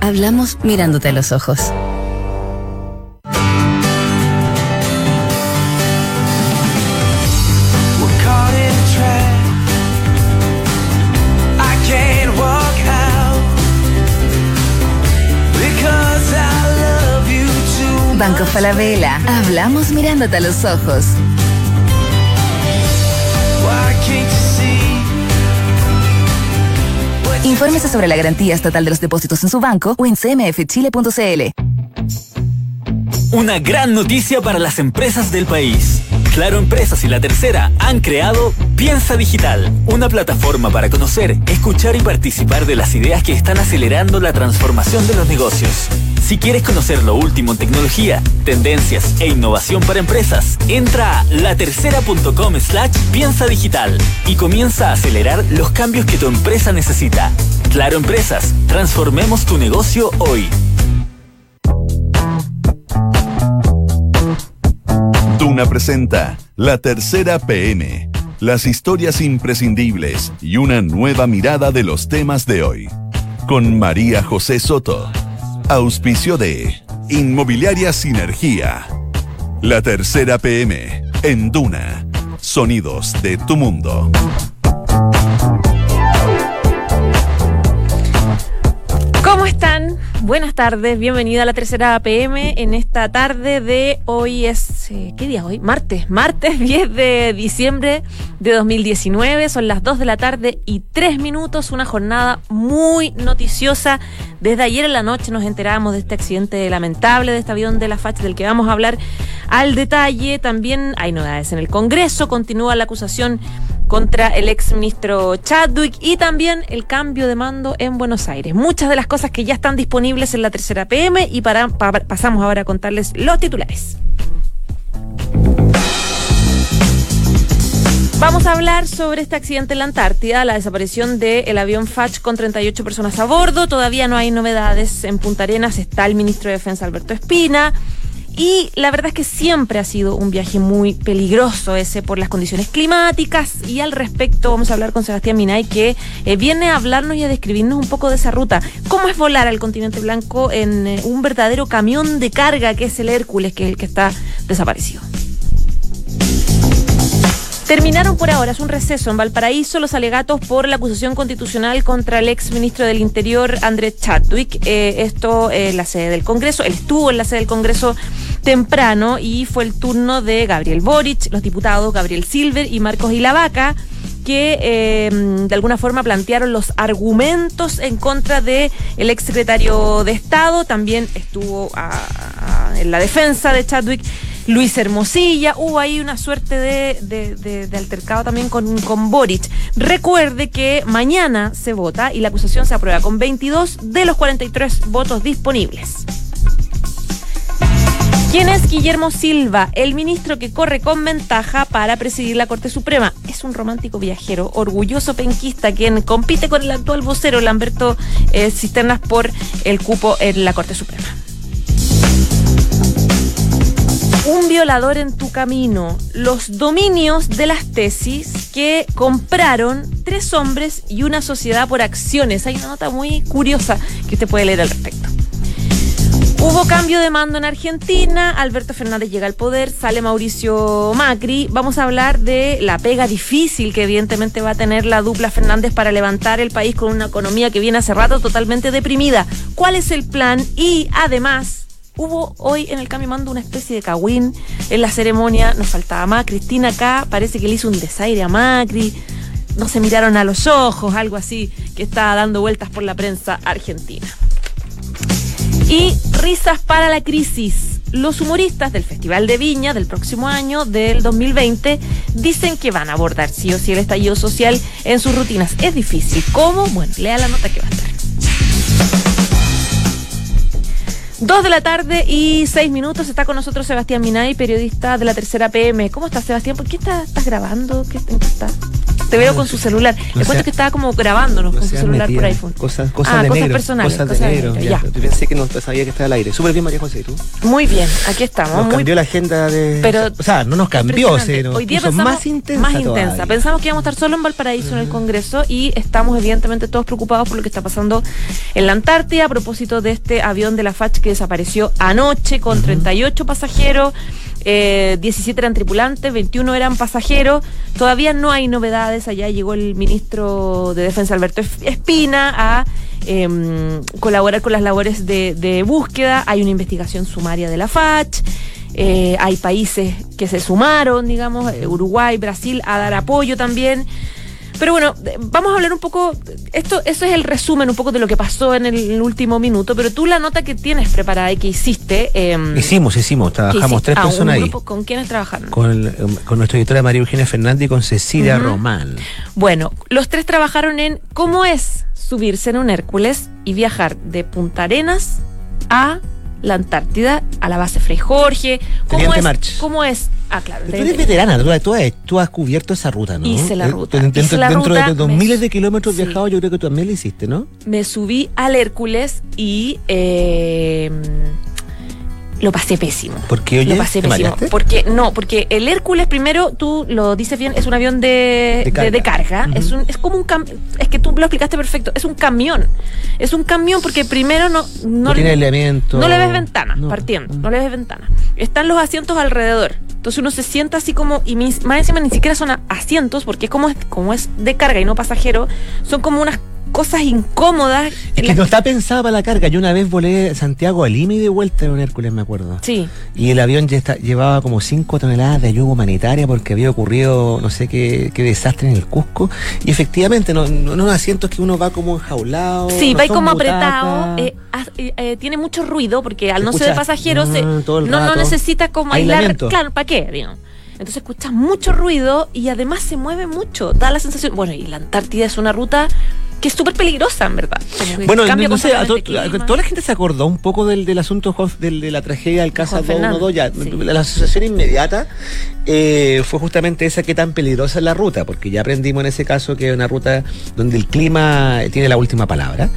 Hablamos mirándote a los ojos. Banco Falabella. Hablamos mirándote a los ojos. Infórmese sobre la garantía estatal de los depósitos en su banco o en cmfchile.cl. Una gran noticia para las empresas del país. Claro Empresas y La Tercera han creado Piensa Digital, una plataforma para conocer, escuchar y participar de las ideas que están acelerando la transformación de los negocios. Si quieres conocer lo último en tecnología, tendencias e innovación para empresas, entra a latercera.com slash piensa digital y comienza a acelerar los cambios que tu empresa necesita. Claro Empresas, transformemos tu negocio hoy. Duna presenta La Tercera PM, las historias imprescindibles y una nueva mirada de los temas de hoy. Con María José Soto. Auspicio de Inmobiliaria Sinergia. La tercera PM en Duna. Sonidos de tu mundo. ¿Cómo están? Buenas tardes, bienvenida a la tercera PM en esta tarde de hoy es, eh, ¿qué día hoy? Martes, martes 10 de diciembre de 2019, son las 2 de la tarde y 3 minutos, una jornada muy noticiosa. Desde ayer en la noche nos enteramos de este accidente lamentable de este avión de la FACH del que vamos a hablar al detalle. También hay novedades en el Congreso, continúa la acusación contra el exministro Chadwick y también el cambio de mando en Buenos Aires. Muchas de las cosas que ya están disponibles en la tercera PM y para, pasamos ahora a contarles los titulares. Vamos a hablar sobre este accidente en la Antártida, la desaparición del avión Fach con 38 personas a bordo. Todavía no hay novedades. En Punta Arenas está el ministro de Defensa Alberto Espina. Y la verdad es que siempre ha sido un viaje muy peligroso ese por las condiciones climáticas. Y al respecto vamos a hablar con Sebastián Minay, que eh, viene a hablarnos y a describirnos un poco de esa ruta. ¿Cómo es volar al continente blanco en eh, un verdadero camión de carga que es el Hércules, que es el que está desaparecido? Terminaron por ahora, es un receso en Valparaíso, los alegatos por la acusación constitucional contra el ex ministro del Interior, Andrés Chadwick. Eh, esto en la sede del Congreso, él estuvo en la sede del Congreso temprano y fue el turno de Gabriel Boric, los diputados Gabriel Silver y Marcos Ilavaca que eh, de alguna forma plantearon los argumentos en contra de el exsecretario de Estado, también estuvo en la defensa de Chadwick Luis Hermosilla, hubo ahí una suerte de, altercado también con, con Boric. Recuerde que mañana se vota y la acusación se aprueba con 22 de los 43 votos disponibles. ¿Quién es Guillermo Silva? El ministro que corre con ventaja para presidir la Corte Suprema. Es un romántico viajero, orgulloso penquista, quien compite con el actual vocero Lamberto eh, Cisternas por el cupo en la Corte Suprema. Un violador en tu camino. Los dominios de las tesis que compraron tres hombres y una sociedad por acciones. Hay una nota muy curiosa que usted puede leer al respecto. Hubo cambio de mando en Argentina, Alberto Fernández llega al poder, sale Mauricio Macri. Vamos a hablar de la pega difícil que evidentemente va a tener la dupla Fernández para levantar el país con una economía que viene hace rato totalmente deprimida. ¿Cuál es el plan? Y además, hubo hoy en el cambio mando una especie de cagüín en la ceremonia. Nos faltaba más. Cristina acá parece que le hizo un desaire a Macri. No se miraron a los ojos, algo así que está dando vueltas por la prensa argentina. Y risas para la crisis. Los humoristas del Festival de Viña del próximo año, del 2020, dicen que van a abordar sí o sí el estallido social en sus rutinas. Es difícil. ¿Cómo? Bueno, lea la nota que va a estar. Dos de la tarde y seis minutos está con nosotros Sebastián Minay, periodista de la tercera PM. ¿Cómo estás, Sebastián? ¿Por qué estás, grabando? ¿Qué, ¿En qué estás? Te veo con su celular. Le cuento que estaba como grabándonos con su celular por iPhone. Cosas, cosas ah, de cosas personales. Cosas, de negro. Ya. Yo pensé que no sabía que estaba al aire. Súper bien, María José, ¿tú? Muy bien, aquí estamos. Nos muy... cambió la agenda de... Pero, o sea, no nos cambió, sino Hoy día pensamos más intensa Más intensa. Pensamos que íbamos a estar solo en Valparaíso en el Congreso y estamos evidentemente todos preocupados por lo que está pasando en la Antártida a propósito de este avión de la FACH que desapareció anoche con 38 pasajeros. 17 eh, eran tripulantes, 21 eran pasajeros. Todavía no hay novedades. Allá llegó el ministro de Defensa, Alberto Espina, a em, colaborar con las labores de, búsqueda. Hay una investigación sumaria de la FACH. Eh, hay países que se sumaron, digamos, eh, Uruguay, Brasil, a dar apoyo también. Pero bueno, vamos a hablar un poco, esto, eso es el resumen un poco de lo que pasó en el último minuto, pero tú la nota que tienes preparada y que hiciste... Em, hicimos, hicimos, trabajamos tres ah, personas ahí. ¿Con quiénes trabajaron? Con, con nuestra editora María Eugenia Fernández y con Cecilia Román. Bueno, los tres trabajaron en cómo es subirse en un Hércules y viajar de Punta Arenas a la Antártida, a la base Frei Jorge. ¿Cómo es, ¿Cómo es? Ah, claro. tú eres veterana, tú, has, cubierto esa ruta, ¿no? Hice la eh, ruta. Dentro, de los miles de kilómetros viajados, yo creo que tú también lo hiciste, ¿no? Me subí al Hércules y eh, lo pasé pésimo. ¿Por qué, Lo pasé pésimo. Porque, no, porque el Hércules, primero, tú lo dices bien, es un avión de, carga. es, un, es como un Es que tú lo explicaste perfecto. Es un camión. Es un camión porque primero no. No, tiene elemento. No le ves ventana, partiendo. No le ves ventana. Están los asientos alrededor. Entonces uno se sienta así como. Y más encima ni siquiera son asientos, porque es como, como es de carga y no pasajero. Son como unas cosas incómodas. Es que no está pensada para la carga. Yo una vez volé Santiago a Lima y de vuelta en un Hércules, me acuerdo. Sí. Y el avión ya llevaba como 5 toneladas de ayuda humanitaria porque había ocurrido no sé qué, desastre en el Cusco. Y efectivamente, no, no, asientos que uno va como enjaulado. Sí, va como apretado. Eh, eh, eh, tiene mucho ruido porque al no ser de pasajeros mm, no, no, necesita como aislar. Claro, ¿para qué? Entonces escuchas mucho ruido y además se mueve mucho. Da la sensación. Bueno, y la Antártida es una ruta que es súper peligrosa, en verdad. bueno, no, sé, toda la gente se acordó un poco del, del asunto del, de la tragedia del Casa 212. Ya, La asociación inmediata eh, fue justamente esa que tan peligrosa es la ruta, porque ya aprendimos en ese caso que es una ruta donde el clima tiene la última palabra.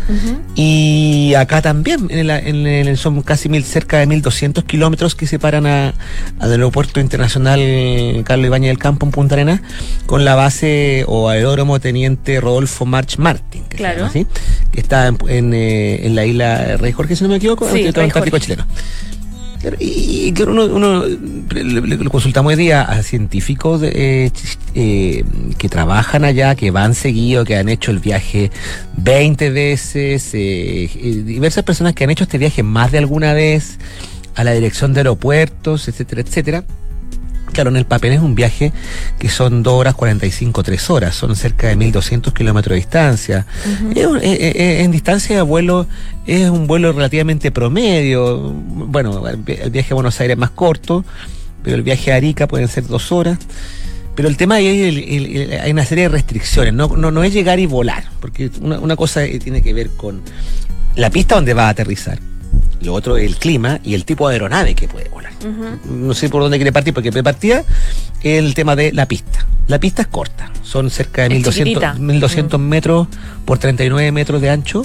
Y acá también, en el, son casi mil, cerca de 1.200 kilómetros que separan al aeropuerto internacional Carlos Ibañez del Campo en Punta Arenas con la base o aeródromo Teniente Rodolfo March Mart que, claro. que está en, eh, en, la isla Rey Jorge, si no me equivoco, sí, el Antártico chileno. Y, uno, uno le, consultamos hoy día a científicos eh, eh, que trabajan allá, que van seguido, que han hecho el viaje 20 veces, eh, diversas personas que han hecho este viaje más de alguna vez a la dirección de aeropuertos, etcétera, etcétera Claro, en el papel es un viaje que son 2 horas 45, 3 horas, son cerca de 1200 kilómetros de distancia. en distancia de vuelo es un vuelo relativamente promedio. Bueno, el, viaje a Buenos Aires es más corto, pero el viaje a Arica pueden ser 2 horas. Pero el tema ahí es hay una serie de restricciones, no, no, no es llegar y volar, porque una, una cosa tiene que ver con la pista donde va a aterrizar lo otro es el clima y el tipo de aeronave que puede volar. No sé por dónde quiere partir, porque de partida el tema de la pista. La pista es corta, son cerca de 1200, 1200 metros por 39 metros de ancho.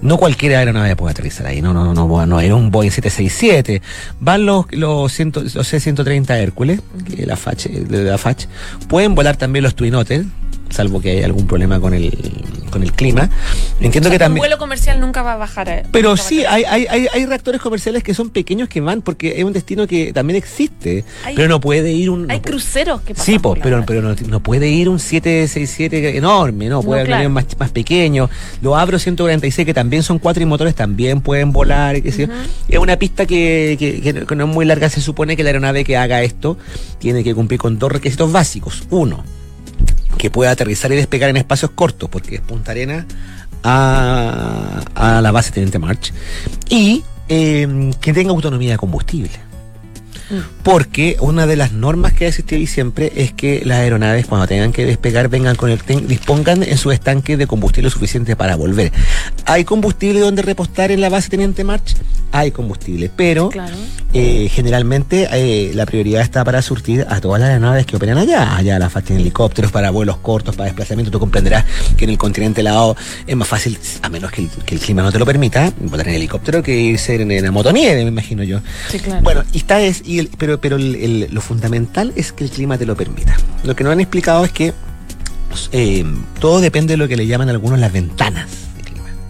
No cualquier aeronave puede aterrizar ahí, no, no, no, no, era un Boeing 767. Van los, los, C-130 Hércules, que la FACH, de la FACH. Pueden volar también los Twin Otter, salvo que haya algún problema con el, con el clima. Entiendo que también. Un vuelo comercial nunca va a bajar. Eh, pero sí, hay, hay, hay, reactores comerciales que son pequeños que van porque es un destino que también existe. pero no puede ir un. Hay cruceros que pasan Sí, pero, pero no, puede ir un 767 enorme, ¿no? Puede haber más, más pequeño. Los Abro 146, que también son cuatro y motores, también pueden volar. Es una pista que, que no es muy larga. Se supone que la aeronave que haga esto tiene que cumplir con dos requisitos básicos. Uno, que pueda aterrizar y despegar en espacios cortos, porque es Punta Arena a, la base Teniente March, y em, que tenga autonomía de combustible. Porque una de las normas que ha existido y siempre es que las aeronaves cuando tengan que despegar vengan con el dispongan en su estanque de combustible suficiente para volver. ¿Hay combustible donde repostar en la base Teniente March? Hay combustible, pero eh, generalmente eh, la prioridad está para surtir a todas las aeronaves que operan allá. Allá las tienen helicópteros para vuelos cortos, para desplazamiento. Tú comprenderás que en el continente helado es más fácil, a menos que el, clima no te lo permita, volar en helicóptero que irse en, en la motonieve, me imagino yo. Sí, claro. Bueno, y está es, y pero, pero lo fundamental es que el clima te lo permita. Lo que nos han explicado es que eh, todo depende de lo que le llaman algunos las ventanas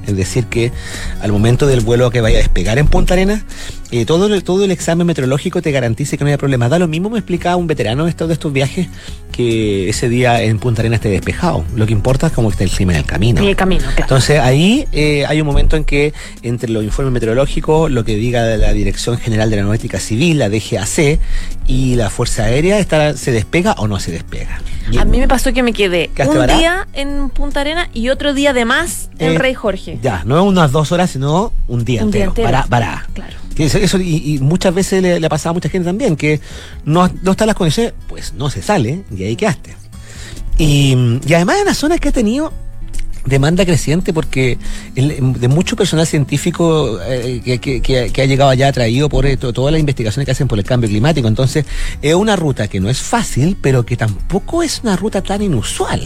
es decir, que al momento del vuelo que vaya a despegar en Punta Arenas, eh, todo, el, todo el examen meteorológico te garantice que no haya problema. Da lo mismo, me explicaba un veterano de estos, de estos viajes, que ese día en Punta Arenas esté despejado. Lo que importa es cómo está el clima en el camino. Y el camino, claro. Entonces ahí eh, hay un momento en que entre los informes meteorológicos, lo que diga la Dirección General de la Aeronáutica Civil, la DGAC y la Fuerza Aérea, está, se despega o no se despega. A mí me pasó que me quedé un día en Punta Arena y otro día de más en eh, Rey Jorge. Ya, no unas dos horas, sino un día un entero. Día Para, para. Claro. Eso, y, muchas veces le, ha pasado a mucha gente también, que no, no están las condiciones, pues no se sale y ahí quedaste. Y, y además en las zonas que ha tenido demanda creciente porque de mucho personal científico eh, que, ha llegado allá traído por esto, todas las investigaciones que hacen por el cambio climático. Entonces, es una ruta que no es fácil, pero que tampoco es una ruta tan inusual.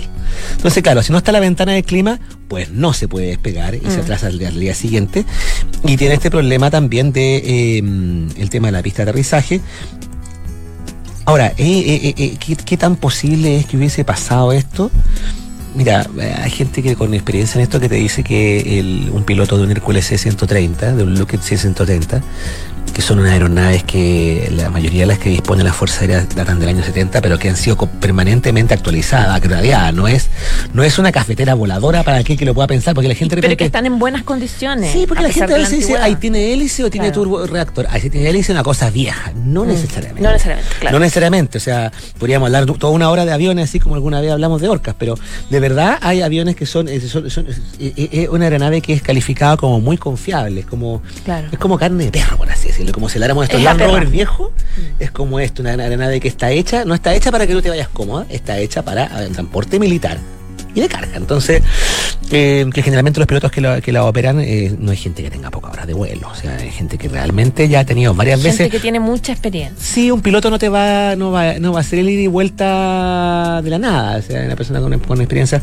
Entonces, claro, si no está la ventana del clima, pues no se puede despegar y se mm. atrasa al, día siguiente. Y tiene este problema también de em, el tema de la pista de aterrizaje. Ahora, eh, eh, ¿qué tan posible es que hubiese pasado esto? Mira, hay gente que con experiencia en esto que te dice que el, un piloto de un Hércules C-130, de un Lockheed C-130, que son unas aeronaves que la mayoría de las que dispone la Fuerza Aérea datan del año 70, pero que han sido permanentemente actualizadas, actualizadas. No es, no es una cafetera voladora para aquel que lo pueda pensar, porque la gente... Pero que están en buenas condiciones. Sí, porque la gente a veces dice, ahí tiene hélice o tiene turbo reactor. Ahí tiene hélice una cosa vieja. No mm. necesariamente. No necesariamente, claro. No necesariamente. O sea, podríamos hablar toda una hora de aviones, así como alguna vez hablamos de orcas, pero de verdad hay aviones que son... Es, una aeronave que es calificada como muy confiable, es como, es como carne de perro, por así decirlo como si habláramos de estos Land Rover viejos, es como esto, una aeronave que está hecha, no está hecha para que tú te vayas cómoda, está hecha para el transporte militar y de carga. Entonces, eh, que generalmente los pilotos que la, que la operan eh, no hay gente que tenga pocas horas de vuelo, o sea, hay gente que realmente ya ha tenido varias gente veces. que tiene mucha experiencia. Sí, un piloto no te va, no va, no va a hacer el ida y vuelta de la nada, o sea, una persona con, con experiencia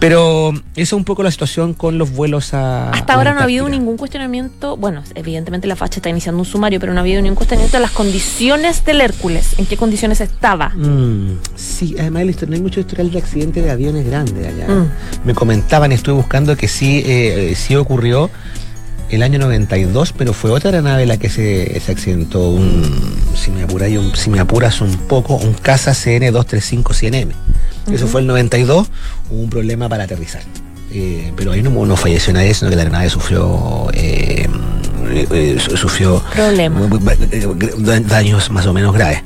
pero esa es un poco la situación con los vuelos a. Hasta ahora no ha habido ningún cuestionamiento. Bueno, evidentemente la facha está iniciando un sumario, pero no ha habido ningún cuestionamiento de las condiciones del Hércules. ¿En qué condiciones estaba? Mm, sí, además no hay mucho historial de accidentes de aviones grandes allá. Mm. Me comentaban, estuve buscando que sí, eh, sí ocurrió el año 92, pero fue otra aeronave la que se, se accidentó. Un, si, me apuras, un, si me apuras un poco, un Casa CN235-100M. Eso fue el 92, hubo un problema para aterrizar. Eh, pero ahí no, falleció nadie, sino que la aeronave sufrió eh, eh, sufrió daños más o menos graves.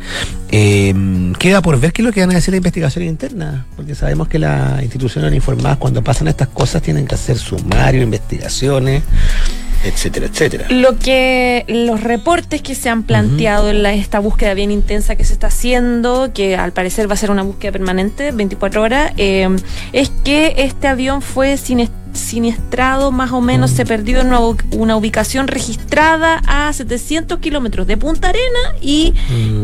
queda por ver qué es lo que van a hacer la investigación interna, porque sabemos que las instituciones informadas cuando pasan estas cosas tienen que hacer sumario, investigaciones etcétera, etcétera. Lo que los reportes que se han planteado en esta búsqueda bien intensa que se está haciendo, que al parecer va a ser una búsqueda permanente, 24 horas, eh, es que este avión fue siniestrado, más o menos se perdió en una, ubicación registrada a 700 kilómetros de Punta Arena y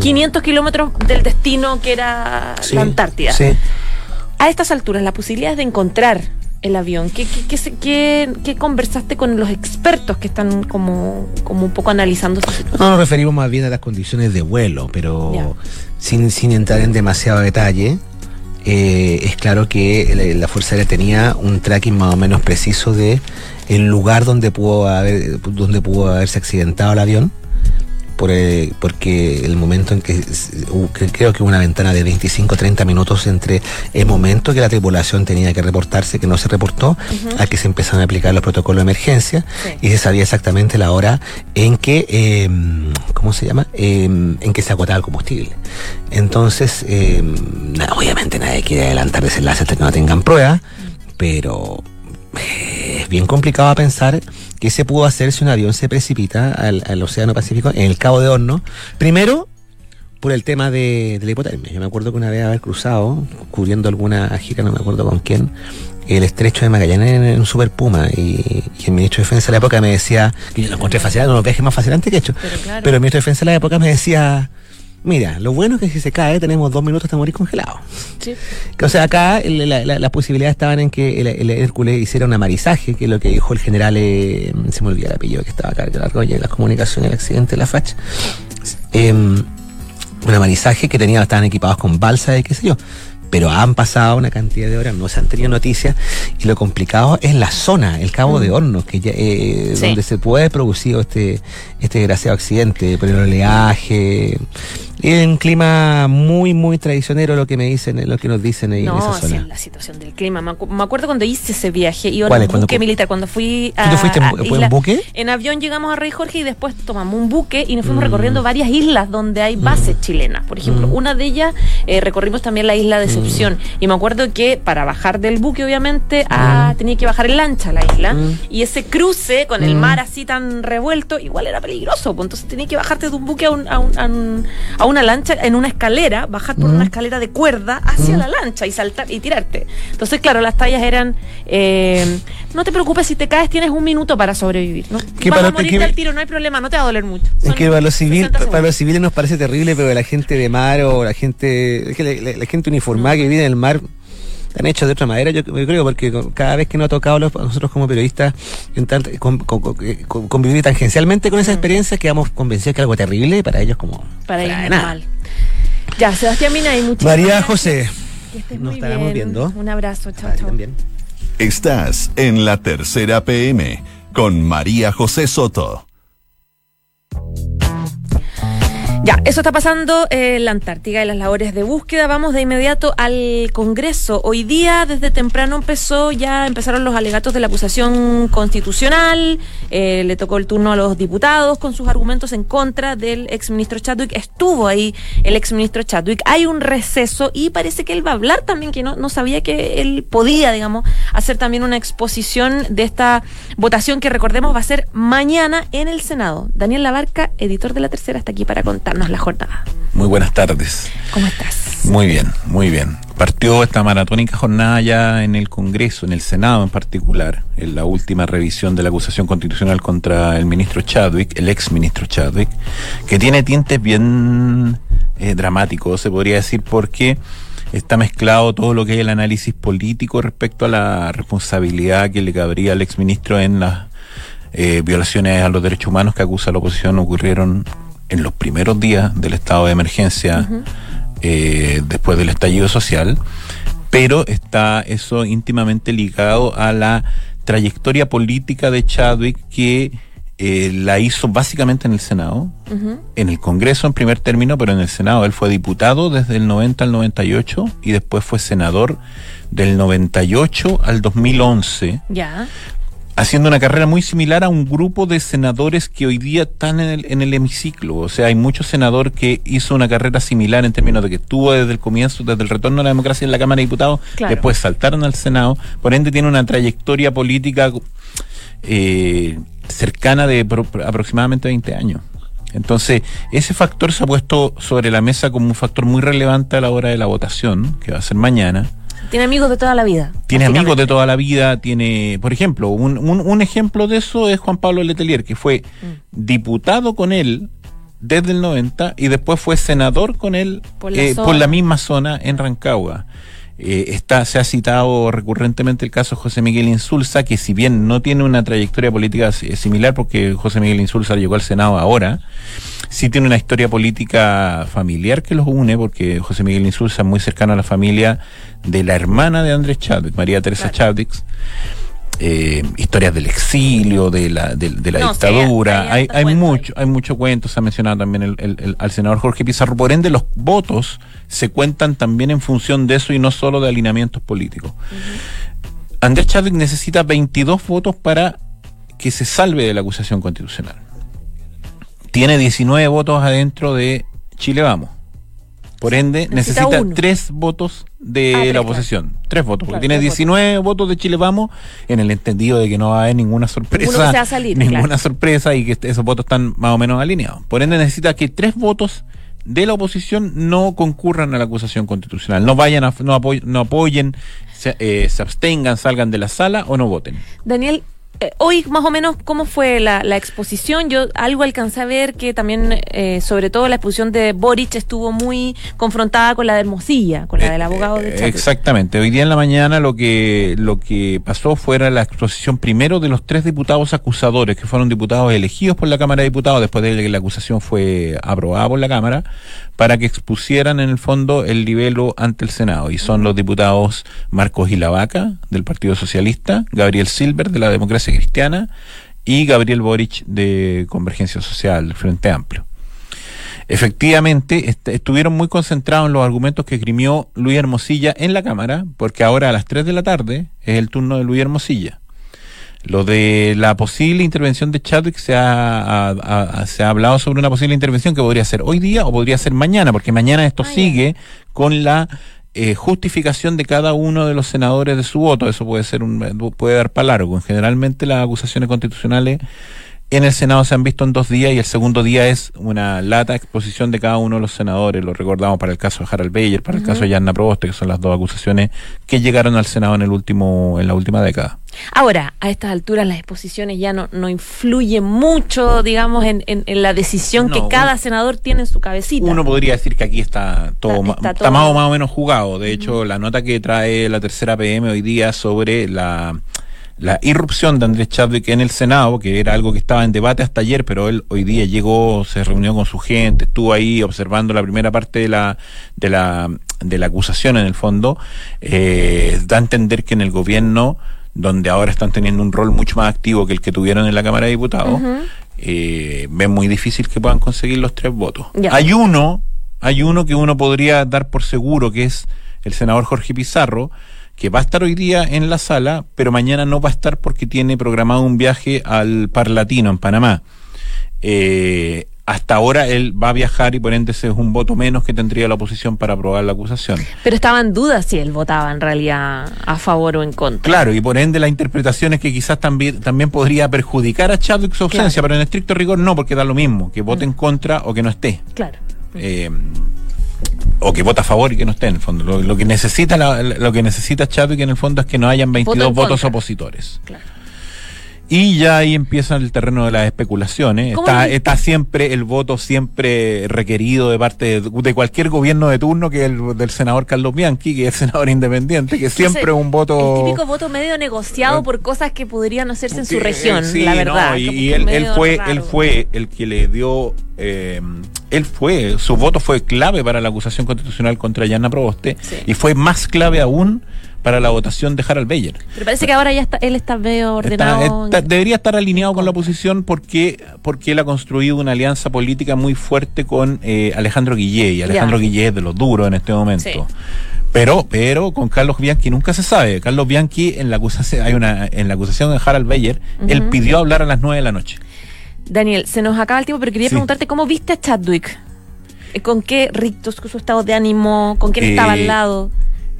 500 mm. kilómetros del destino que era la Antártida. A estas alturas, la posibilidad de encontrar el avión? ¿Qué, qué, qué, qué, conversaste con los expertos que están como, como un poco analizando No nos referimos más bien a las condiciones de vuelo, pero sin, sin entrar en demasiado detalle. Eh, es claro que la, Fuerza Aérea tenía un tracking más o menos preciso de el lugar donde pudo haber, donde pudo haberse accidentado el avión por, eh, porque el momento en que creo que hubo una ventana de 25 30 minutos entre el momento que la tripulación tenía que reportarse, que no se reportó, a que se empezaron a aplicar los protocolos de emergencia y se sabía exactamente la hora en que, em, ¿cómo se llama? Em, en que se agotaba el combustible. Entonces, em, obviamente nadie quiere adelantar ese enlace hasta que no tengan prueba, pero eh, es bien complicado pensar ¿Qué se pudo hacer si un avión se precipita al, Océano Pacífico en el Cabo de Horno? Primero, por el tema de, de la hipotermia. Yo me acuerdo que una vez haber cruzado, cubriendo alguna gira, no me acuerdo con quién, el estrecho de Magallanes en, en un Super Puma y, y el ministro de Defensa de la época me decía, que yo lo encontré fascinante, uno de los viajes más fascinantes que he hecho, Pero claro. pero el ministro de Defensa de la época me decía, mira, lo bueno es que si se cae tenemos dos minutos de morir congelados. Sí. O sea, acá la- la- las posibilidades estaban en que el, el Hércules hiciera un amarizaje, que es lo que dijo el general, eh, se me olvidó el apellido, que estaba acá a cargo de las comunicaciones, el accidente de la FACH. Em, un amarizaje que tenía, estaban equipados con balsa y qué sé yo. Pero han pasado una cantidad de horas, no se han tenido noticias, y lo complicado es la zona, el Cabo de Hornos, que ya, eh, Sí. donde se puede haber producido este, este desgraciado accidente, por el oleaje. Es un clima muy, muy traicionero lo que me dicen, lo que nos dicen ahí en esa sí, zona. la situación del clima. Me, acu- me acuerdo cuando hice ese viaje, iba ¿Cuál en un ¿Cuándo buque militar, cuando fui a. ¿Tú te fuiste en a en buque? En avión llegamos a Rey Jorge y después tomamos un buque y nos fuimos Mm. recorriendo varias islas donde hay bases chilenas. Por ejemplo, Mm. una de ellas eh, recorrimos también la isla de Decepción. Y me acuerdo que para bajar del buque, obviamente, ah, tenía que bajar en lancha a la isla. Mm. Y ese cruce con el Mm. mar así tan revuelto, igual era peligroso. pues, entonces tenía que bajarte de un buque a, un- a un- a un- a una lancha en una escalera, bajar por Mm. una escalera de cuerda hacia la lancha y saltar y tirarte. Entonces, claro, las tallas eran, eh, no te preocupes si te caes, tienes un minuto para sobrevivir. ¿no? Que Vas para a morirte que- al tiro, no hay problema, no te va a doler mucho. Es que para los, civil, 60 para los civiles nos parece terrible, pero la gente de mar o la gente, es que la, la- la gente uniformada que vive en el mar están hechos de otra manera, yo, yo creo, porque cada vez que nos ha tocado los- a nosotros como periodistas en tant- con- con- con- eh, con- convivir tangencialmente con esa experiencia, quedamos convencidos que es algo terrible y para ellos como... Para ir fuera de nada. mal. Ya, Sebastián Mina y muchas María José, Que estés nos estaremos bien. viendo. Un abrazo, chao, Ay, chao. también. Estás en la tercera PM con María José Soto. Eso está pasando en la Antártica y las labores de búsqueda. Vamos de inmediato al Congreso. Hoy día, desde temprano empezó, ya empezaron los alegatos de la acusación constitucional. Eh, le tocó el turno a los diputados con sus argumentos en contra del exministro Chadwick. Estuvo ahí el exministro Chadwick. Hay un receso y parece que él va a hablar también, que no, no sabía que él podía, digamos, hacer también una exposición de esta votación que recordemos va a ser mañana en el Senado. Daniel Labarca, editor de La Tercera, está aquí para la jornada. Muy buenas tardes. ¿Cómo estás? Muy bien, muy bien. Partió esta maratónica jornada ya en el Congreso, en el Senado en particular, en la última revisión de la acusación constitucional contra el ministro Chadwick, el ex ministro Chadwick, que tiene tintes bien eh, dramáticos, se podría decir, porque está mezclado todo lo que es el análisis político respecto a la responsabilidad que le cabría al ex ministro en las eh, violaciones a los derechos humanos que acusa la oposición ocurrieron en los primeros días del estado de emergencia eh, después del estallido social, pero está eso íntimamente ligado a la trayectoria política de Chadwick que eh, la hizo básicamente en el Senado, en el Congreso en primer término, pero en el Senado. Él fue diputado desde el 90 al 98 y después fue senador del 98 al 2011 Ya. Haciendo una carrera muy similar a un grupo de senadores que hoy día están en el, en el hemiciclo. O sea, hay muchos senadores que hizo una carrera similar en términos de que estuvo desde el comienzo, desde el retorno a la democracia en la Cámara de Diputados, Claro. después saltaron al Senado, por ende tiene una trayectoria política eh, cercana de pro- aproximadamente 20 años. Entonces, ese factor se ha puesto sobre la mesa como un factor muy relevante a la hora de la votación, que va a ser mañana. Tiene amigos de toda la vida. Tiene amigos de toda la vida, tiene, por ejemplo, un, un- un ejemplo de eso es Juan Pablo Letelier, que fue Mm. diputado con él desde el 90 y después fue senador con él Por la eh, zona. por la misma zona en Rancagua. Eh, está, se ha citado recurrentemente el caso de José Miguel Insulza, que si bien no tiene una trayectoria política si- similar, porque José Miguel Insulza llegó al Senado ahora, sí tiene una historia política familiar que los une, porque José Miguel Insulza es muy cercano a la familia de la hermana de Andrés Chadwick, María Teresa Claro. Chadwick. Eh, historias del exilio, de la, de, de la No, sí, dictadura, hay hay, hay mucho, hay mucho cuento, se ha mencionado también el- el- el- al senador Jorge Pizarro, por ende los votos se cuentan también en función de eso y no solo de alineamientos políticos. Andrés Chadwick necesita 22 votos para que se salve de la acusación constitucional. Tiene 19 votos adentro de Chile Vamos. Por ende, necesita tres votos de Ah, la claro. oposición. Tres votos, porque Claro, tiene tres 19 votos de Chile Vamos, en el entendido de que no va a haber ninguna sorpresa. Va a salir, ninguna claro. sorpresa y que esos votos están más o menos alineados. Por ende, necesita que tres votos de la oposición no concurran a la acusación constitucional, no vayan a, no, apoy- no apoyen, se, eh, se abstengan, salgan de la sala o no voten. Daniel, eh, hoy más o menos, ¿cómo fue la, la exposición? Yo algo alcancé a ver que también, eh, sobre todo la exposición de Boric estuvo muy confrontada con la de Hermosilla, con la del abogado de Eh, Chadwick. Exactamente. Hoy día en la mañana lo que lo que pasó fue la exposición primero de los tres diputados acusadores, que fueron diputados elegidos por la Cámara de Diputados después de que la acusación fue aprobada por la Cámara, para que expusieran en el fondo el libelo ante el Senado. Y son los diputados Marcos Gilavaca, del Partido Socialista, Gabriel Silver, de la Democracia Cristiana, y Gabriel Boric, de Convergencia Social, Frente Amplio. Efectivamente, est- estuvieron muy concentrados en los argumentos que esgrimió Luis Hermosilla en la Cámara, porque ahora a las 3 de la tarde es el turno de Luis Hermosilla. Lo de la posible intervención de Chadwick se ha, se ha hablado sobre una posible intervención que podría ser hoy día o podría ser mañana, porque mañana esto Ah, sigue con la eh, justificación de cada uno de los senadores de su voto. Eso puede ser un, puede dar para largo. Generalmente las acusaciones constitucionales en el Senado se han visto en dos días y el segundo día es una lata exposición de cada uno de los senadores. Lo recordamos para el caso de Harald Beyer, para el caso de Yanna Proboste, que son las dos acusaciones que llegaron al Senado en el último, en la última década. Ahora, a estas alturas las exposiciones ya no, no influyen mucho, digamos, en, en- en la decisión No, que cada senador tiene en su cabecita. Uno podría decir que aquí está todo, Está- ma- está está todo- más o más o menos jugado. De hecho, la nota que trae la tercera PM hoy día sobre la, la irrupción de Andrés Chadwick en el Senado, que era algo que estaba en debate hasta ayer, pero él hoy día llegó, se reunió con su gente, estuvo ahí observando la primera parte de la, de la, de la acusación en el fondo, eh, da a entender que en el gobierno, donde ahora están teniendo un rol mucho más activo que el que tuvieron en la Cámara de Diputados, eh, ven muy difícil que puedan conseguir los tres votos. Hay uno, hay uno que uno podría dar por seguro, que es el senador Jorge Pizarro, que va a estar hoy día en la sala, pero mañana no va a estar porque tiene programado un viaje al Parlatino en Panamá. Eh, hasta ahora él va a viajar y por ende ese es un voto menos que tendría la oposición para aprobar la acusación. Pero estaba en duda si él votaba en realidad a favor o en contra. Claro, y por ende la interpretación es que quizás también, también podría perjudicar a Chadwick su ausencia, Claro. pero en estricto rigor no, porque da lo mismo, que vote en contra o que no esté. Claro. eh, o que vota a favor y que no esté en el fondo. Lo, lo que necesita la- lo que necesita Chadwick en el fondo es que no hayan 22 Voto en votos opositores. Claro. Y ya ahí empieza el terreno de las especulaciones. ¿Cómo Está, está siempre el voto siempre requerido de parte de, de cualquier gobierno de turno, que es el del senador Carlos Bianchi, que es senador independiente, que siempre Ese- un voto... El típico voto medio negociado por cosas que podrían hacerse en su región, eh, sí, la verdad. no, y, y él, fue raro. él fue el que le dio eh, él fue su voto fue clave para la acusación constitucional contra Yanna Proboste Sí. y fue más clave aún para la votación de Harald Beyer. Pero parece que ahora ya está, él está medio Está- ordenado. está- debería estar alineado con la oposición porque porque él ha construido una alianza política muy fuerte con eh, Alejandro Guillé y Alejandro. Guillé es de los duros en este momento. Sí. Pero, pero con Carlos Bianchi nunca se sabe. Carlos Bianchi en la acusación, hay una, en la acusación de Harald Beyer, él pidió hablar a las 9 de la noche. Daniel, se nos acaba el tiempo, pero quería Sí. preguntarte cómo viste a Chadwick. ¿Con qué rictos, su estado de ánimo? ¿Con quién estaba Eh, al lado?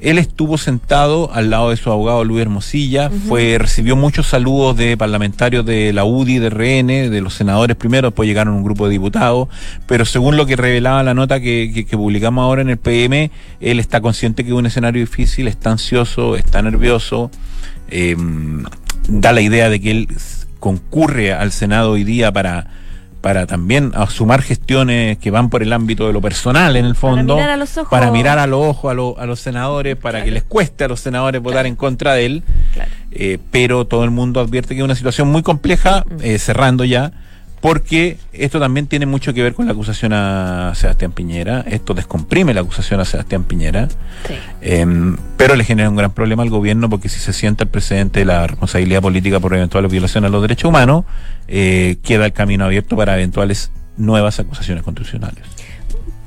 Él estuvo sentado al lado de su abogado Luis Hermosilla, fue, recibió muchos saludos de parlamentarios de la UDI, de RN, de los senadores primero, después llegaron un grupo de diputados, pero según lo que revelaba la nota que, que- que publicamos ahora en el PM, él está consciente que es un escenario difícil, está ansioso, está nervioso, eh, da la idea de que él concurre al Senado hoy día para para también sumar gestiones que van por el ámbito de lo personal en el fondo mirar a los ojos. para mirar a los ojos a, lo- a los senadores, para que les cueste a los senadores votar en contra de él. Claro. Eh, pero todo el mundo advierte que es una situación muy compleja, Mm. eh, cerrando ya, porque esto también tiene mucho que ver con la acusación a Sebastián Piñera. Esto descomprime la acusación a Sebastián Piñera. Sí. Em, pero le genera un gran problema al gobierno porque si se sienta el presidente de la responsabilidad política por eventuales violaciones a los derechos humanos, eh, queda el camino abierto para eventuales nuevas acusaciones constitucionales.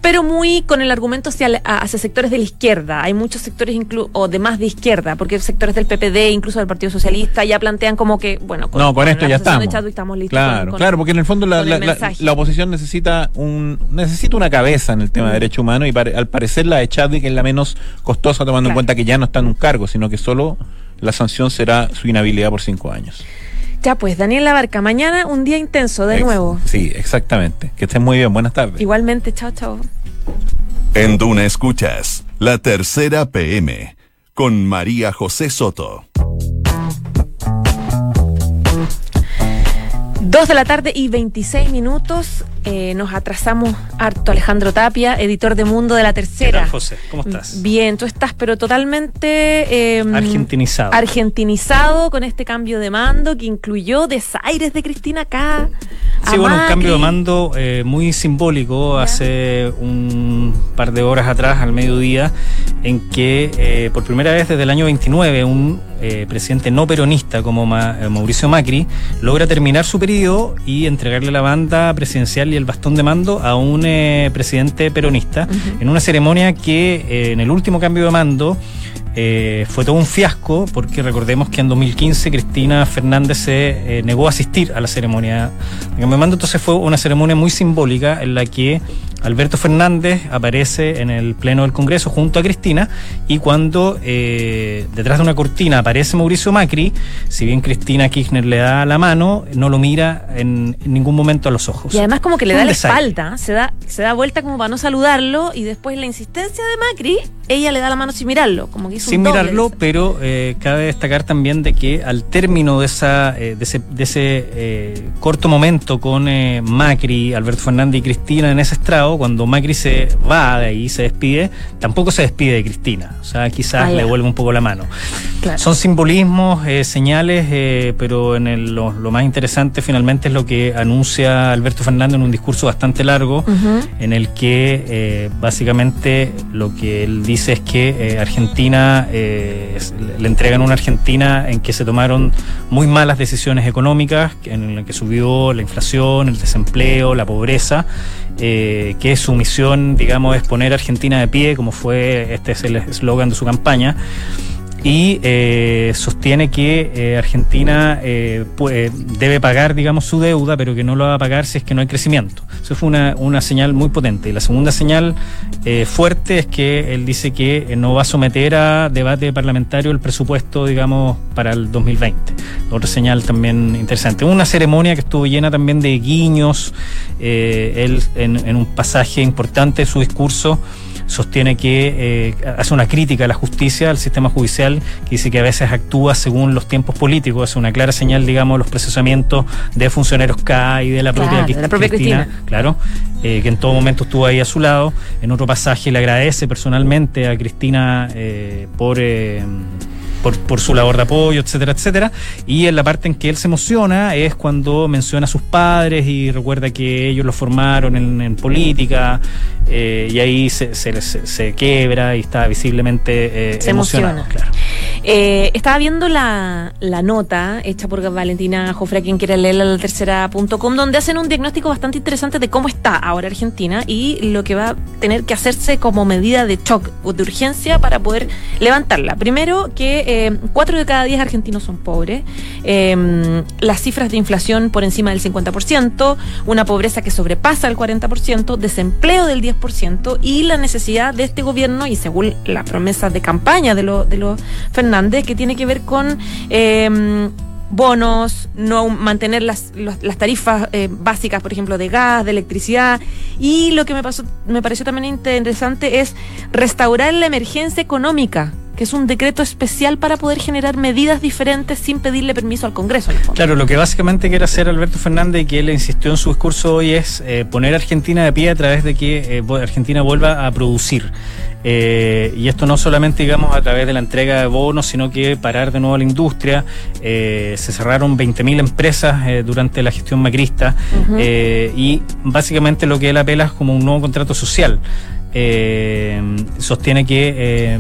Pero muy con el argumento hacia, hacia sectores de la izquierda. Hay muchos sectores inclu o de más de izquierda, porque sectores del PPD, incluso del Partido Socialista, ya plantean como que, bueno, no, con esto la ya de estamos. Chadwick estamos listos. Claro, con- con- claro, porque en el fondo la, con el la- la- mensaje. la oposición necesita un necesita una cabeza en el tema de derechos humanos y pare- al parecer la de Chadwick es la menos costosa tomando en cuenta que ya no está en un cargo, sino que solo la sanción será su inhabilidad por cinco años. Ya pues, Daniel Labarca, mañana un día intenso de Ex- nuevo. Sí, exactamente. Que estén muy bien. Buenas tardes. Igualmente, chao, chao. En Duna Escuchas, la tercera PM, con María José Soto. Dos de la tarde y 26 minutos. Eh, nos atrasamos harto. Alejandro Tapia, editor de Mundo de la Tercera. ¿Qué tal, José? ¿Cómo estás? Bien, tú estás, pero totalmente. eh, Argentinizado. Argentinizado con este cambio de mando que incluyó desaires de Cristina acá. Sí, bueno, un cambio de mando eh, muy simbólico hace un par de horas atrás, al mediodía, en que eh, por primera vez desde el año 29 un presidente no peronista como Ma- Mauricio Macri logra terminar su periodo y entregarle la banda presidencial y el bastón de mando a un eh, presidente peronista en una ceremonia que eh, en el último cambio de mando eh, fue todo un fiasco porque recordemos que en 2015 Cristina Fernández se eh, negó a asistir a la ceremonia de de mando, entonces fue una ceremonia muy simbólica en la que Alberto Fernández aparece en el Pleno del Congreso junto a Cristina y cuando eh, detrás de una cortina aparece Mauricio Macri, si bien Cristina Kirchner le da la mano, no lo mira en, ningún momento a los ojos. Y además como que le da la espalda, se da, se da vuelta como para no saludarlo y después la insistencia de Macri, ella le da la mano sin mirarlo, como que hizo sin un doble mirarlo, pero eh, cabe destacar también de que al término de esa eh, de ese, de ese, eh, corto momento con Macri, Alberto Fernández y Cristina en ese estrado, cuando Macri se va de ahí, se despide, tampoco se despide de Cristina. O sea, quizás Ah, le vuelve un poco la mano. Claro. Son simbolismos, señales, pero en el- lo, lo más interesante finalmente es lo que anuncia Alberto Fernández en un discurso bastante largo, en el que básicamente lo que él dice que eh, Argentina, eh, es- le entregan una Argentina en que se tomaron muy malas decisiones económicas, en la que subió la inflación, el desempleo, la pobreza, eh, que su misión, digamos, es poner a Argentina de pie, como fue, este es el eslogan de su campaña y eh, sostiene que eh, Argentina eh, debe pagar, digamos, su deuda, pero que no lo va a pagar si es que no hay crecimiento. Eso fue una, una señal muy potente. Y la segunda señal fuerte es que él dice que no va a someter a debate parlamentario el presupuesto, digamos, para el 2020. Otra señal también interesante. Una ceremonia que estuvo llena también de guiños. Él, en, en un pasaje importante de su discurso, sostiene que eh, hace una crítica a la justicia, al sistema judicial, que dice que a veces actúa según los tiempos políticos, es una clara señal, digamos, los procesamientos de funcionarios K y de la propia, Claro, de la propia Cristina. claro, eh, que en todo momento estuvo ahí a su lado. En otro pasaje le agradece personalmente a Cristina eh, por... por, por su labor de apoyo, etcétera, etcétera. Y en la parte en que él se emociona es cuando menciona a sus padres y recuerda que ellos lo formaron en, en política eh, y ahí se, se, se- se quiebra y está visiblemente eh, Se emocionado. emociona. Claro. Eh, estaba viendo la, nota hecha por Valentina Jofre, quien quiera leerla, la tercera.com, donde hacen un diagnóstico bastante interesante de cómo está ahora Argentina y lo que va a tener que hacerse como medida de shock o de urgencia para poder levantarla. Primero, que eh, cuatro de cada diez argentinos son pobres, eh, las cifras de inflación por encima del 50%, una pobreza que sobrepasa el 40%, desempleo del 10% y la necesidad de este gobierno, y según las promesas de campaña de los de Fernández, que tiene que ver con eh, bonos, no mantener las, las tarifas eh, básicas, por ejemplo, de gas, de electricidad. Y lo que me, pasó, me pareció también interesante es restaurar la emergencia económica, que es un decreto especial para poder generar medidas diferentes sin pedirle permiso al Congreso. Claro, lo que básicamente quiere hacer Alberto Fernández y que él insistió en su discurso hoy es eh, poner a Argentina de pie a través de que eh, Argentina vuelva a producir. Eh, y esto no solamente, digamos, a través de la entrega de bonos, sino que parar de nuevo la industria. Eh, se cerraron 20.000 empresas eh, durante la gestión macrista eh, y básicamente lo que él apela es como un nuevo contrato social. Sostiene que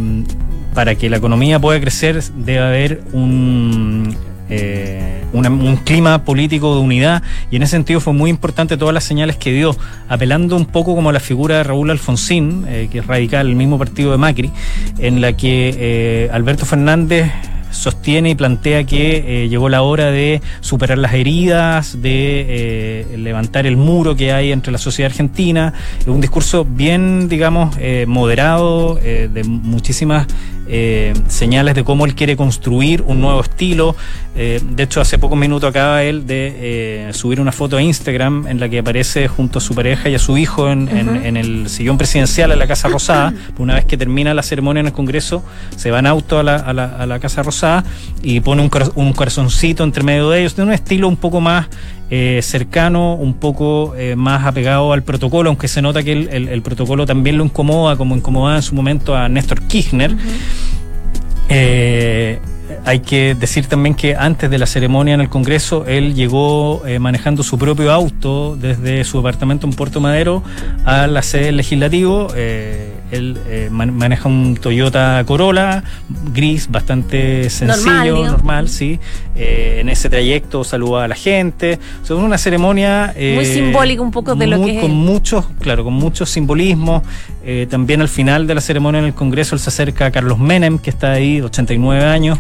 para que la economía pueda crecer debe haber un eh, un clima político de unidad y en ese sentido fue muy importante todas las señales que dio, apelando un poco como a la figura de Raúl Alfonsín, eh, que es radical, el mismo partido de Macri, en la que eh, Alberto Fernández sostiene y plantea que eh, llegó la hora de superar las heridas, de eh, levantar el muro que hay entre la sociedad argentina. Es un discurso bien, digamos, eh, moderado, de muchísimas eh, señales de cómo él quiere construir un nuevo estilo. Eh, de hecho, hace pocos minutos acaba él de eh, subir una foto a Instagram en la que aparece junto a su pareja y a su hijo en, en- en el sillón presidencial en la Casa Rosada. Una vez que termina la ceremonia en el Congreso, se va en auto a la, a la- a la Casa Rosada y pone un, un corazoncito entre medio de ellos. Tiene un estilo un poco más eh, cercano, un poco eh, más apegado al protocolo, aunque se nota que el, el- el protocolo también lo incomoda, como incomodaba en su momento a Néstor Kirchner. Eh, hay que decir también que antes de la ceremonia en el Congreso, él llegó eh, manejando su propio auto desde su apartamento en Puerto Madero a la sede del legislativo. Eh, él eh, man- maneja un Toyota Corolla gris, bastante sencillo, Normal, sí. Eh, en ese trayecto saluda a la gente. O sea, una ceremonia eh, Muy simbólica un poco de lo que es con muchos, claro, con muchos simbolismos. También al final de la ceremonia en el Congreso él se acerca a Carlos Menem, que está ahí, 89 años.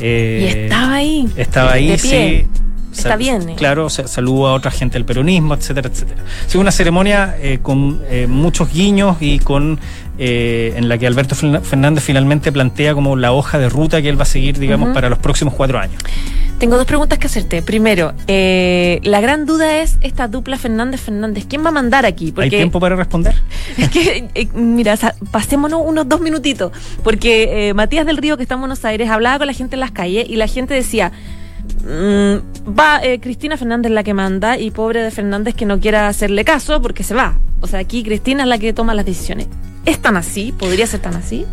Y estaba ahí. Estaba ahí, de pie. sí. Está bien, eh. Claro, saluda a otra gente del peronismo, etcétera, etcétera. Es una ceremonia eh, con eh, muchos guiños y con eh, en la que Alberto Fernández finalmente plantea como la hoja de ruta que él va a seguir, digamos, para los próximos cuatro años. Tengo dos preguntas que hacerte. Primero, eh, la gran duda es esta dupla Fernández-Fernández. ¿Quién va a mandar aquí? ¿Hay tiempo para responder? Es que, eh, mira, pasémonos unos dos minutitos, porque Matías del Río, que está en Buenos Aires, hablaba con la gente en las calles y la gente decía, mm, va eh, Cristina Fernández la que manda y pobre de Fernández que no quiera hacerle caso porque se va. O sea, aquí Cristina es la que toma las decisiones. ¿Es tan así? ¿Podría ser tan así?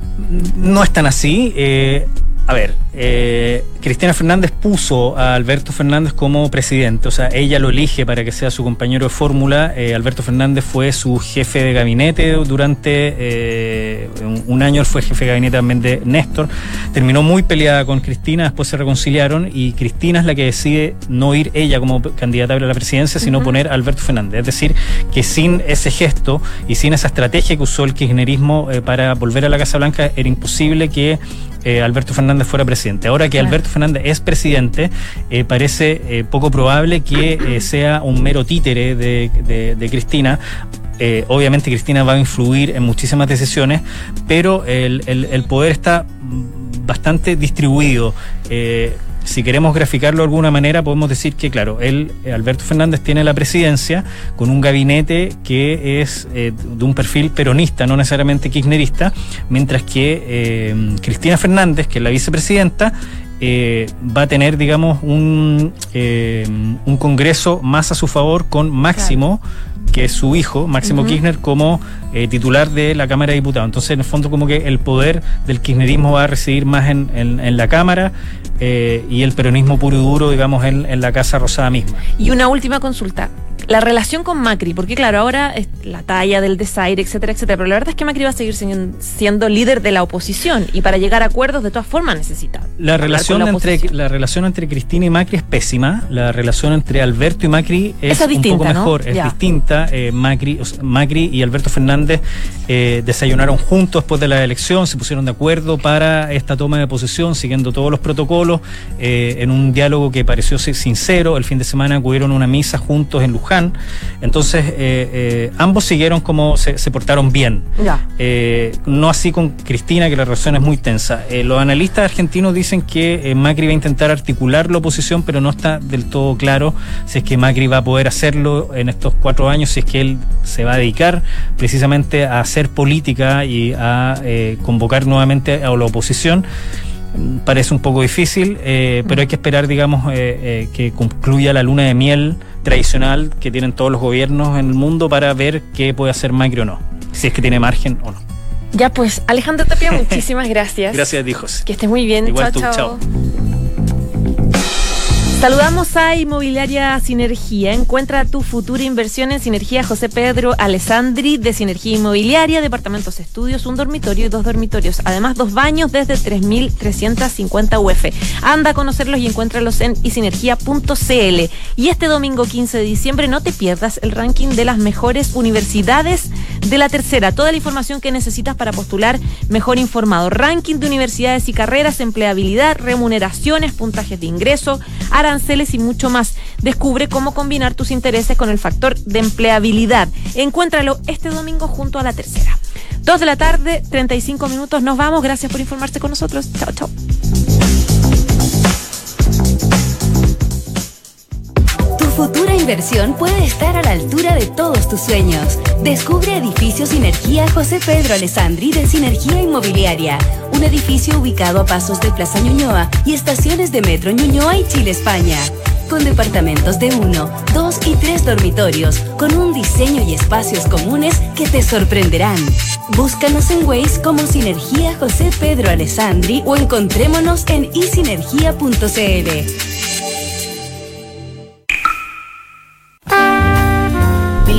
No es tan así. eh, a ver, eh, Cristina Fernández puso a Alberto Fernández como presidente, o sea, ella lo elige para que sea su compañero de fórmula. Eh, Alberto Fernández fue su jefe de gabinete durante eh, un, un año, él fue jefe de gabinete también de Néstor. Terminó muy peleada con Cristina, después se reconciliaron y Cristina es la que decide no ir ella como candidata a la presidencia, sino poner a Alberto Fernández. Es decir, que sin ese gesto y sin esa estrategia que usó el kirchnerismo eh, para volver a la Casa Blanca, era imposible que eh, Alberto Fernández fuera presidente. Ahora que Claro. Alberto Fernández es presidente, eh, parece eh, poco probable que sea un mero títere de, de- de Cristina. Eh, obviamente Cristina va a influir en muchísimas decisiones, pero el, el- el poder está bastante distribuido. Eh, si queremos graficarlo de alguna manera, podemos decir que, claro, él, eh, Alberto Fernández, tiene la presidencia con un gabinete que es eh, de un perfil peronista, no necesariamente kirchnerista, mientras que eh, Cristina Fernández, que es la vicepresidenta, va a tener, digamos, un, un congreso más a su favor con Máximo, que es su hijo, Máximo Ujú. Kirchner, como eh, titular de la Cámara de Diputados. Entonces, en el fondo, como que el poder del kirchnerismo va a residir más en, en- en la Cámara eh, y el peronismo puro y duro, digamos, en, en la Casa Rosada misma. Y una última consulta. La relación con Macri, porque claro, ahora es la talla del desaire, etcétera, etcétera, pero la verdad es que Macri va a seguir siendo, líder de la oposición y para llegar a acuerdos de todas formas necesita. La relación, la entre, la relación entre Cristina y Macri es pésima. La relación entre Alberto y Macri es un poco ¿no? mejor, es Ya. distinta. Eh, Macri, o sea, Macri y Alberto Fernández eh, desayunaron juntos después de la elección, se pusieron de acuerdo para esta toma de posesión, siguiendo todos los protocolos, eh, en un diálogo que pareció sincero. El fin de semana acudieron a una misa juntos en Luján. Entonces, ambos siguieron como se, se portaron bien. Ya. No así con Cristina, que la relación es muy tensa. Los analistas argentinos dicen que Macri va a intentar articular la oposición, pero no está del todo claro si es que Macri va a poder hacerlo en estos cuatro años, si es que él se va a dedicar precisamente a hacer política y a eh, convocar nuevamente a la oposición. Parece un poco difícil, eh, pero hay que esperar, digamos, eh, eh, que concluya la luna de miel tradicional que tienen todos los gobiernos en el mundo para ver qué puede hacer Macri o no, si es que tiene margen o no. Ya pues, Alejandro Tapia, muchísimas gracias. Gracias a ti, José. Que estés muy bien. Igual chao, tú, chao. chao. Saludamos a Inmobiliaria Sinergia. Encuentra tu futura inversión en Sinergia José Pedro Alessandri de Sinergia Inmobiliaria, departamentos estudios, un dormitorio y dos dormitorios. Además, dos baños desde 3.350 UF. Anda a conocerlos y encuéntralos en isinergia.cl. Y este domingo 15 de diciembre no te pierdas el ranking de las mejores universidades de la tercera. Toda la información que necesitas para postular mejor informado. Ranking de universidades y carreras, empleabilidad, remuneraciones, puntajes de ingreso, aranceles y mucho más. Descubre cómo combinar tus intereses con el factor de empleabilidad. Encuéntralo este domingo junto a la tercera. Dos de la tarde, 35 minutos. Nos vamos. Gracias por informarse con nosotros. Chao, chao. Futura inversión puede estar a la altura de todos tus sueños. Descubre Edificio Sinergia José Pedro Alessandri de Sinergia Inmobiliaria. Un edificio ubicado a pasos de Plaza Ñuñoa y estaciones de Metro Ñuñoa y Chile, España. Con departamentos de uno, dos y tres dormitorios, con un diseño y espacios comunes que te sorprenderán. Búscanos en Waze como Sinergia José Pedro Alessandri o encontrémonos en isinergia.cl.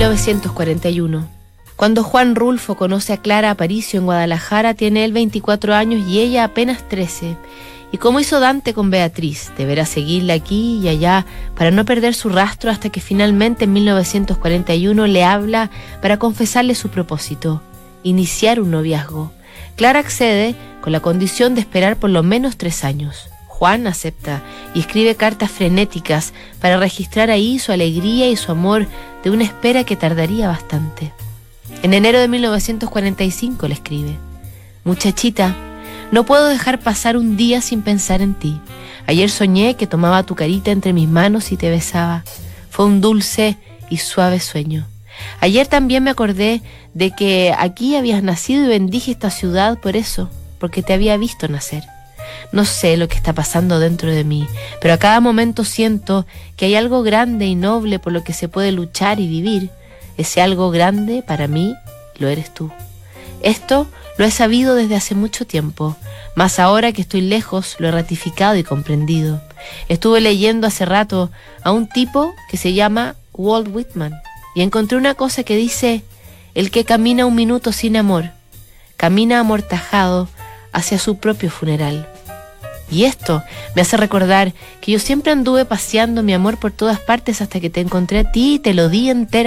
1941. Cuando Juan Rulfo conoce a Clara Aparicio en Guadalajara, tiene él 24 años y ella apenas 13. Y como hizo Dante con Beatriz, deberá seguirla aquí y allá para no perder su rastro hasta que finalmente en 1941 le habla para confesarle su propósito, iniciar un noviazgo. Clara accede con la condición de esperar por lo menos tres años. Juan acepta y escribe cartas frenéticas para registrar ahí su alegría y su amor de una espera que tardaría bastante. En enero de 1945 le escribe, Muchachita, no puedo dejar pasar un día sin pensar en ti. Ayer soñé que tomaba tu carita entre mis manos y te besaba. Fue un dulce y suave sueño. Ayer también me acordé de que aquí habías nacido y bendije esta ciudad por eso, porque te había visto nacer. No sé lo que está pasando dentro de mí, pero a cada momento siento que hay algo grande y noble por lo que se puede luchar y vivir. Ese algo grande, para mí, lo eres tú. Esto lo he sabido desde hace mucho tiempo, mas ahora que estoy lejos lo he ratificado y comprendido. Estuve leyendo hace rato a un tipo que se llama Walt Whitman y encontré una cosa que dice, el que camina un minuto sin amor, camina amortajado hacia su propio funeral. Y esto me hace recordar que yo siempre anduve paseando mi amor por todas partes hasta que te encontré a ti y te lo di entera